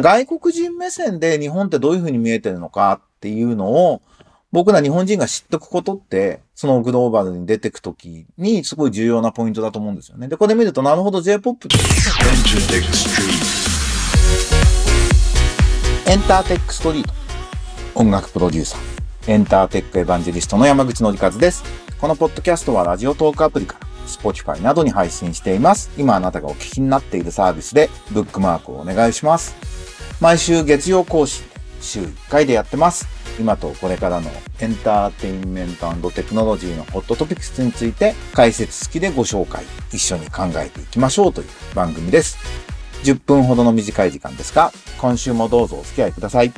外国人目線で日本ってどういうふうに見えてるのかっていうのを、僕ら日本人が知っておくことって、そのグローバルに出てくときにすごい重要なポイントだと思うんですよね。で、これ見るとなるほど J-POP って、エンターテックストリート。音楽プロデューサー。エンターテックエヴァンジェリストの山口のりかずです。このポッドキャストはラジオトークアプリから Spotify などに配信しています。今あなたがお聞きになっているサービスでブックマークをお願いします。毎週月曜更新週1回でやってます。今とこれからのエンターテインメントテクノロジーのホットトピックスについて解説付きでご紹介、一緒に考えていきましょうという番組です。10分ほどの短い時間ですが、今週もどうぞお付き合いください。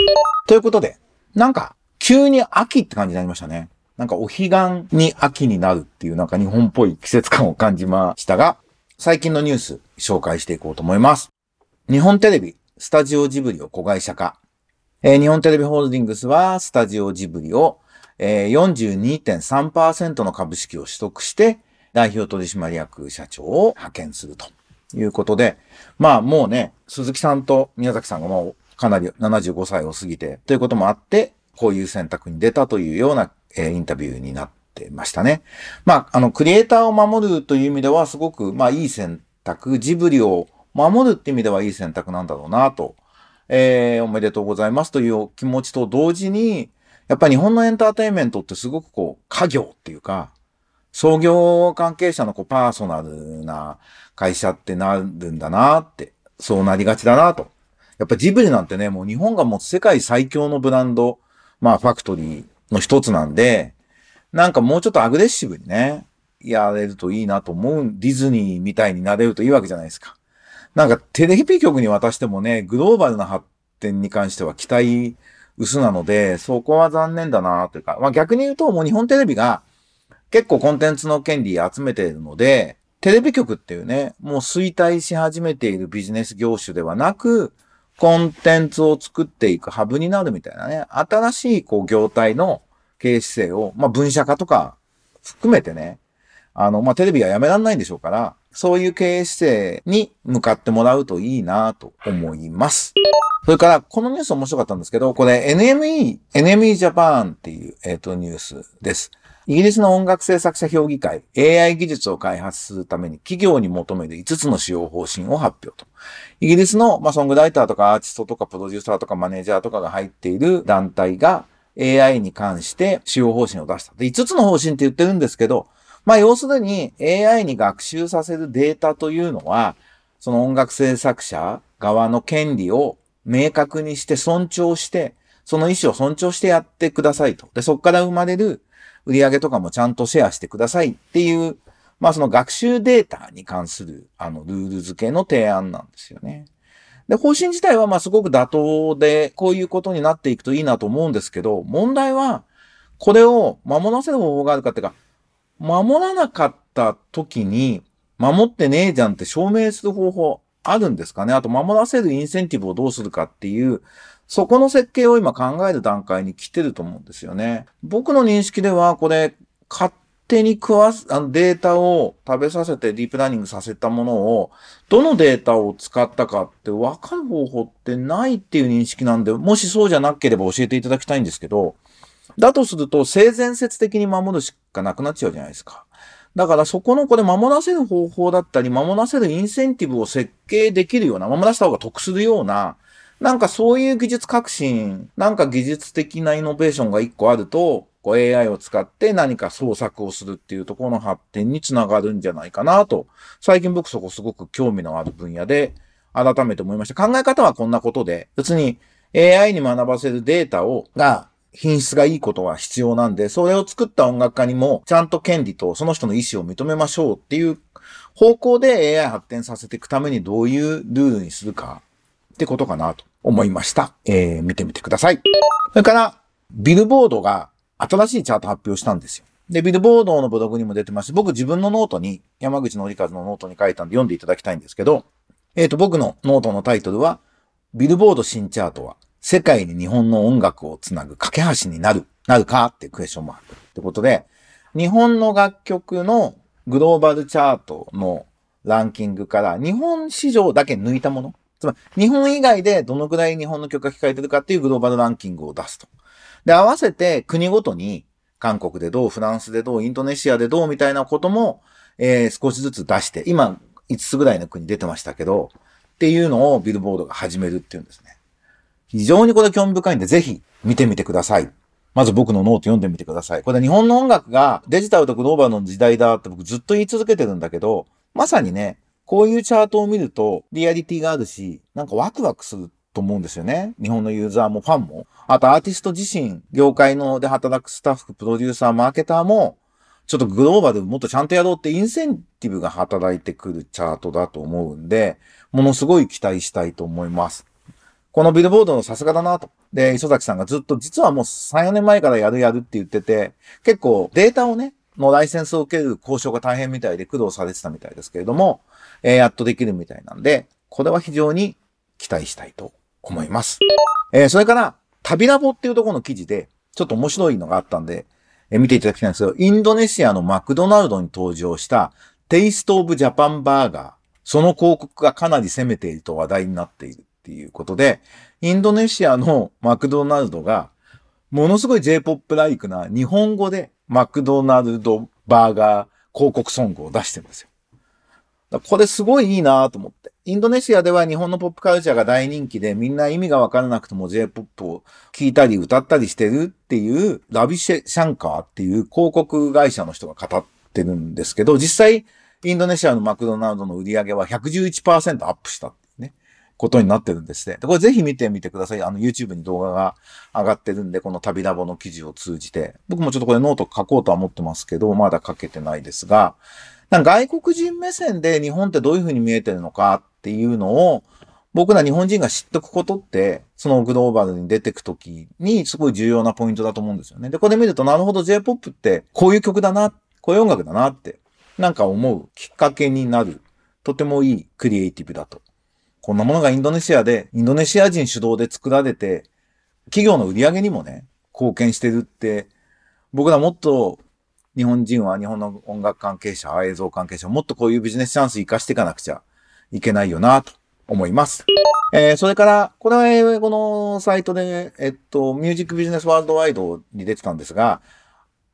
ということで、なんか、急に秋って感じになりましたね。なんかお彼岸に秋になるっていうなんか日本っぽい季節感を感じましたが、最近のニュース紹介していこうと思います。日本テレビ、スタジオジブリを子会社化。えー日本テレビホールディングスはスタジオジブリを、えー42.3%の株式を取得して、代表取締役社長を派遣するということで、まあもうね、鈴木さんと宮崎さんがもうかなり75歳を過ぎてということもあって、こういう選択に出たというような、えーインタビューになってましたね。まあ、あの、クリエイターを守るという意味ではすごく、まあいい選択、ジブリを守るって意味ではいい選択なんだろうなと、えーおめでとうございますという気持ちと同時に、やっぱり日本のエンターテインメントってすごくこう、家業っていうか、創業関係者のこうパーソナルな会社ってなるんだなって、そうなりがちだなと。やっぱジブリなんてね、もう日本が持つ世界最強のブランド、まあファクトリーの一つなんで、なんかもうちょっとアグレッシブにね、やれるといいなと思う。ディズニーみたいになれるといいわけじゃないですか。なんかテレビ局に渡してもね、グローバルな発展に関しては期待薄なので、そこは残念だなというか、まあ逆に言うともう日本テレビが結構コンテンツの権利集めているので、テレビ局っていうね、もう衰退し始めているビジネス業種ではなく、コンテンツを作っていくハブになるみたいなね、新しいこう業態の経営姿勢を、まあ分社化とか含めてね、あの、まあテレビはやめらんないんでしょうから、そういう経営姿勢に向かってもらうといいなと思います。それから、このニュース面白かったんですけど、これ NME、NME Japan っていう、えっ、と、ニュースです。イギリスの音楽制作者評議会、AI 技術を開発するために企業に求める5つの使用方針を発表と。イギリスの、まあ、ソングライターとかアーティストとかプロデューサーとかマネージャーとかが入っている団体が AI に関して使用方針を出した。で、5つの方針って言ってるんですけど、まあ、要するに AI に学習させるデータというのは、その音楽制作者側の権利を明確にして尊重して、その意思を尊重してやってくださいと。で、そこから生まれる売り上げとかもちゃんとシェアしてくださいっていう、まあその学習データに関するあのルール付けの提案なんですよね。で、方針自体はまあすごく妥当で、こういうことになっていくといいなと思うんですけど、問題は、これを守らせる方法があるかっていうか、守らなかった時に、守ってねえじゃんって証明する方法あるんですかね？あと守らせるインセンティブをどうするかっていう、そこの設計を今考える段階に来てると思うんですよね。僕の認識では、これ、勝手に食わす、あのデータを食べさせてディープラーニングさせたものを、どのデータを使ったかって分かる方法ってないっていう認識なんで、もしそうじゃなければ教えていただきたいんですけど、だとすると性善説的に守るしかなくなっちゃうじゃないですか。だからそこのこれ守らせる方法だったり、守らせるインセンティブを設計できるような、守らせた方が得するような、なんかそういう技術革新、なんか技術的なイノベーションが一個あると、こう AI を使って何か創作をするっていうところの発展につながるんじゃないかなと、最近僕そこすごく興味のある分野で改めて思いました。考え方はこんなことで、別に AI に学ばせるデータを、が品質がいいことは必要なんで、それを作った音楽家にもちゃんと権利とその人の意思を認めましょうっていう方向で AI 発展させていくためにどういうルールにするかってことかなと思いました。えー、見てみてください。それから、ビルボードが新しいチャート発表したんですよ。で、ビルボードのブログにも出てますし、僕自分のノートに、山口のりかずのノートに書いたんで読んでいただきたいんですけど、えっ、と、僕のノートのタイトルは、ビルボード新チャートは、世界に日本の音楽をつなぐ架け橋になる、なるかってクエスチョンマークってことで、日本の楽曲のグローバルチャートのランキングから日本市場だけ抜いたもの、つまり、日本以外でどのくらい日本の曲が聴かれてるかっていうグローバルランキングを出すと。で、合わせて国ごとに、韓国でどう、フランスでどう、インドネシアでどうみたいなことも、えー、少しずつ出して、今、5つぐらいの国出てましたけど、っていうのをビルボードが始めるっていうんですね。非常にこれ興味深いんで、ぜひ見てみてください。まず僕のノート読んでみてください。これ日本の音楽がデジタルとグローバルの時代だって僕ずっと言い続けてるんだけど、まさにね、こういうチャートを見るとリアリティがあるし、なんかワクワクすると思うんですよね。日本のユーザーもファンも。あとアーティスト自身、業界ので働くスタッフ、プロデューサー、マーケターも、ちょっとグローバルもっとちゃんとやろうってインセンティブが働いてくるチャートだと思うんで、ものすごい期待したいと思います。このビルボードのさすがだなと。で、磯崎さんがずっと実はもう3、4年前からやるやるって言ってて、結構データをね、のライセンスを受ける交渉が大変みたいで苦労されてたみたいですけれども、えー、やっとできるみたいなんで、これは非常に期待したいと思います。えー、それから、旅ラボっていうところの記事で、ちょっと面白いのがあったんで、えー、見ていただきたいんですけど、インドネシアのマクドナルドに登場したテイストオブジャパンバーガー。その広告がかなり攻めていると話題になっている。っていうことで、インドネシアのマクドナルドが、ものすごい J-POP ライクな日本語でマクドナルドバーガー広告ソングを出してるんですよ。これすごいいいなと思って。インドネシアでは日本のポップカルチャーが大人気でみんな意味がわからなくても J-POP を聴いたり歌ったりしてるっていうラビシェ・シャンカーっていう広告会社の人が語ってるんですけど、実際インドネシアのマクドナルドの売り上げは111%アップしたことになってるんですね。で、これぜひ見てみてください。あの、YouTube に動画が上がってるんで、この旅ラボの記事を通じて。僕もちょっとこれノート書こうとは思ってますけど、まだ書けてないですが、なんか外国人目線で日本ってどういうふうに見えてるのかっていうのを、僕ら日本人が知っておくことって、そのグローバルに出てくときにすごい重要なポイントだと思うんですよね。で、これ見るとなるほど J-POP ってこういう曲だな、こういう音楽だなって、なんか思うきっかけになる、とてもいいクリエイティブだとこんなものがインドネシアで、インドネシア人主導で作られて、企業の売り上げにもね、貢献してるって、僕らもっと日本人は日本の音楽関係者、映像関係者、もっとこういうビジネスチャンス活かしていかなくちゃいけないよな、と思います。えー、それから、これは英語のサイトで、えっと、 Music Business Worldwide に出てたんですが、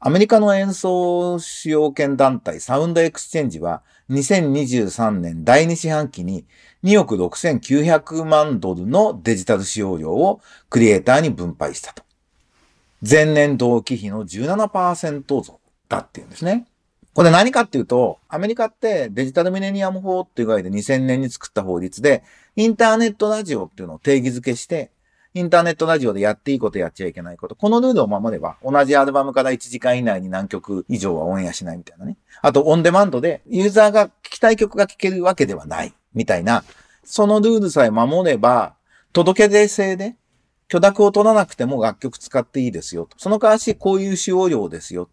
アメリカの演奏使用権団体 SoundExchange は2023年第2四半期に2億6900万ドルのデジタル使用料をクリエイターに分配したと。前年同期比の17%増だっていうんですね。これ何かっていうと、アメリカってデジタルミレニアム法っていうぐらいで2000年に作った法律で、インターネットラジオっていうのを定義づけして、インターネットラジオでやっていいことやっちゃいけないこと。このルールを守れば、同じアルバムから1時間以内に何曲以上はオンエアしないみたいなね。あと、オンデマンドで、ユーザーが聴きたい曲が聴けるわけではない。みたいな、そのルールさえ守れば、届け出制で、許諾を取らなくても楽曲使っていいですよ。その代わし、こういう使用量ですよ。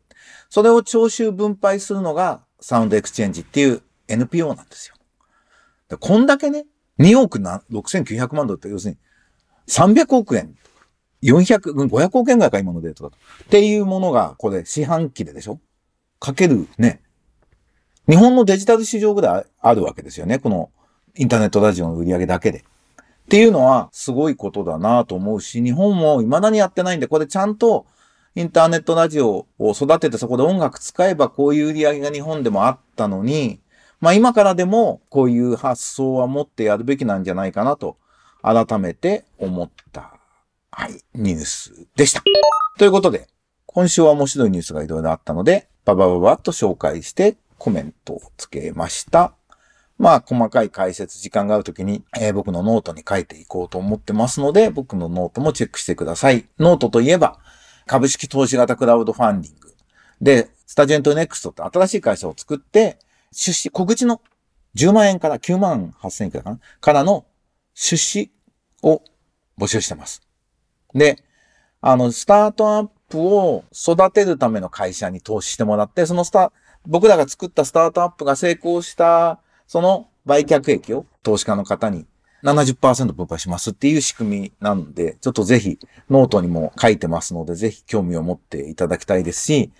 それを徴収分配するのが、 SoundExchange っていう NPO なんですよ。こんだけね、2億な、6900万ドルって要するに、300億円、400、500億円ぐらいか、今のデータだと。っていうものが、これ、四半期ででしょ？かけるね。日本のデジタル市場ぐらいあるわけですよね。このインターネットラジオの売り上げだけで。っていうのはすごいことだなと思うし、日本も未だにやってないんで、これちゃんとインターネットラジオを育ててそこで音楽使えばこういう売り上げが日本でもあったのに、まあ今からでもこういう発想は持ってやるべきなんじゃないかなと改めて思った、はい、ニュースでした。ということで、今週は面白いニュースがいろいろあったので、ババババッと紹介してコメントをつけました。まあ、細かい解説、時間があるときに、えー、僕のノートに書いていこうと思ってますので、僕のノートもチェックしてください。ノートといえば、株式投資型クラウドファンディング。で、スタジェントネクストって新しい会社を作って、出資、小口の10万円から9万8000円くらいかな？からの出資を募集してます。で、あの、スタートアップを育てるための会社に投資してもらって、そのスタ、僕らが作ったスタートアップが成功したその売却益を投資家の方に70%分配しますっていう仕組みなので、ちょっとぜひノートにも書いてますので、ぜひ興味を持っていただきたいですし、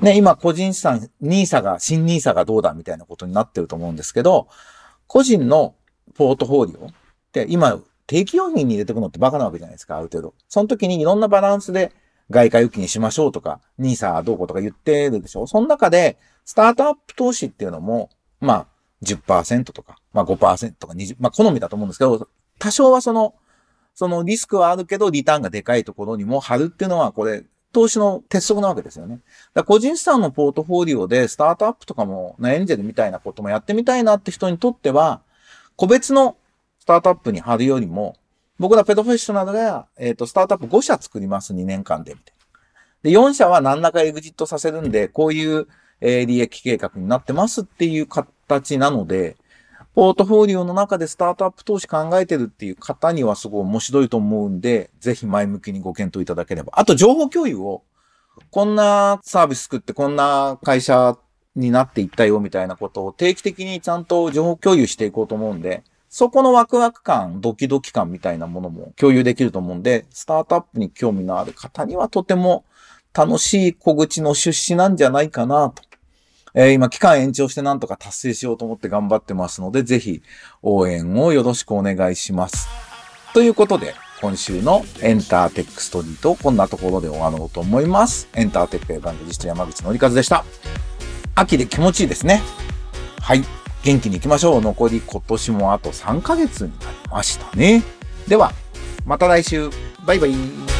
ね、今個人資産、ニーサが、新ニーサがどうだみたいなことになってると思うんですけど、個人のポートフォリオ、今、定期預金に入れていくのってバカなわけじゃないですか、ある程度。その時にいろんなバランスで外貨預金にしましょうとか、 NISAどうこうとか言ってるでしょ。その中で、スタートアップ投資っていうのも、まあ、10%とか、まあ5%とか20、まあ好みだと思うんですけど、多少はその、そのリスクはあるけど、リターンがでかいところにも貼るっていうのは、これ、投資の鉄則なわけですよね。だ個人資産のポートフォリオで、スタートアップとかも、エンジェルみたいなこともやってみたいなって人にとっては、個別のスタートアップに貼るよりも、僕らペドフェッショナルが、えっ、と、スタートアップ5社作ります、2年間で、みたいな。で、4社は何らかエグジットさせるんで、こういう、えー利益計画になってますっていう形なので、ポートフォリオの中でスタートアップ投資考えてるっていう方にはすごい面白いと思うんで、ぜひ前向きにご検討いただければ。あと、情報共有を、こんなサービス作って、こんな会社になっていったよみたいなことを定期的にちゃんと情報共有していこうと思うんで、そこのワクワク感、ドキドキ感みたいなものも共有できると思うんで、スタートアップに興味のある方にはとても楽しい小口の出資なんじゃないかなと。えー今、期間延長してなんとか達成しようと思って頑張ってますので、ぜひ応援をよろしくお願いします。ということで、今週のエンターテックストリートをこんなところで終わろうと思います。エンターテックエヴァンゲリスト山口のりかずでした。秋で気持ちいいですね。はい。元気に行きましょう。残り今年もあと3ヶ月になりましたね。では、また来週。バイバイ。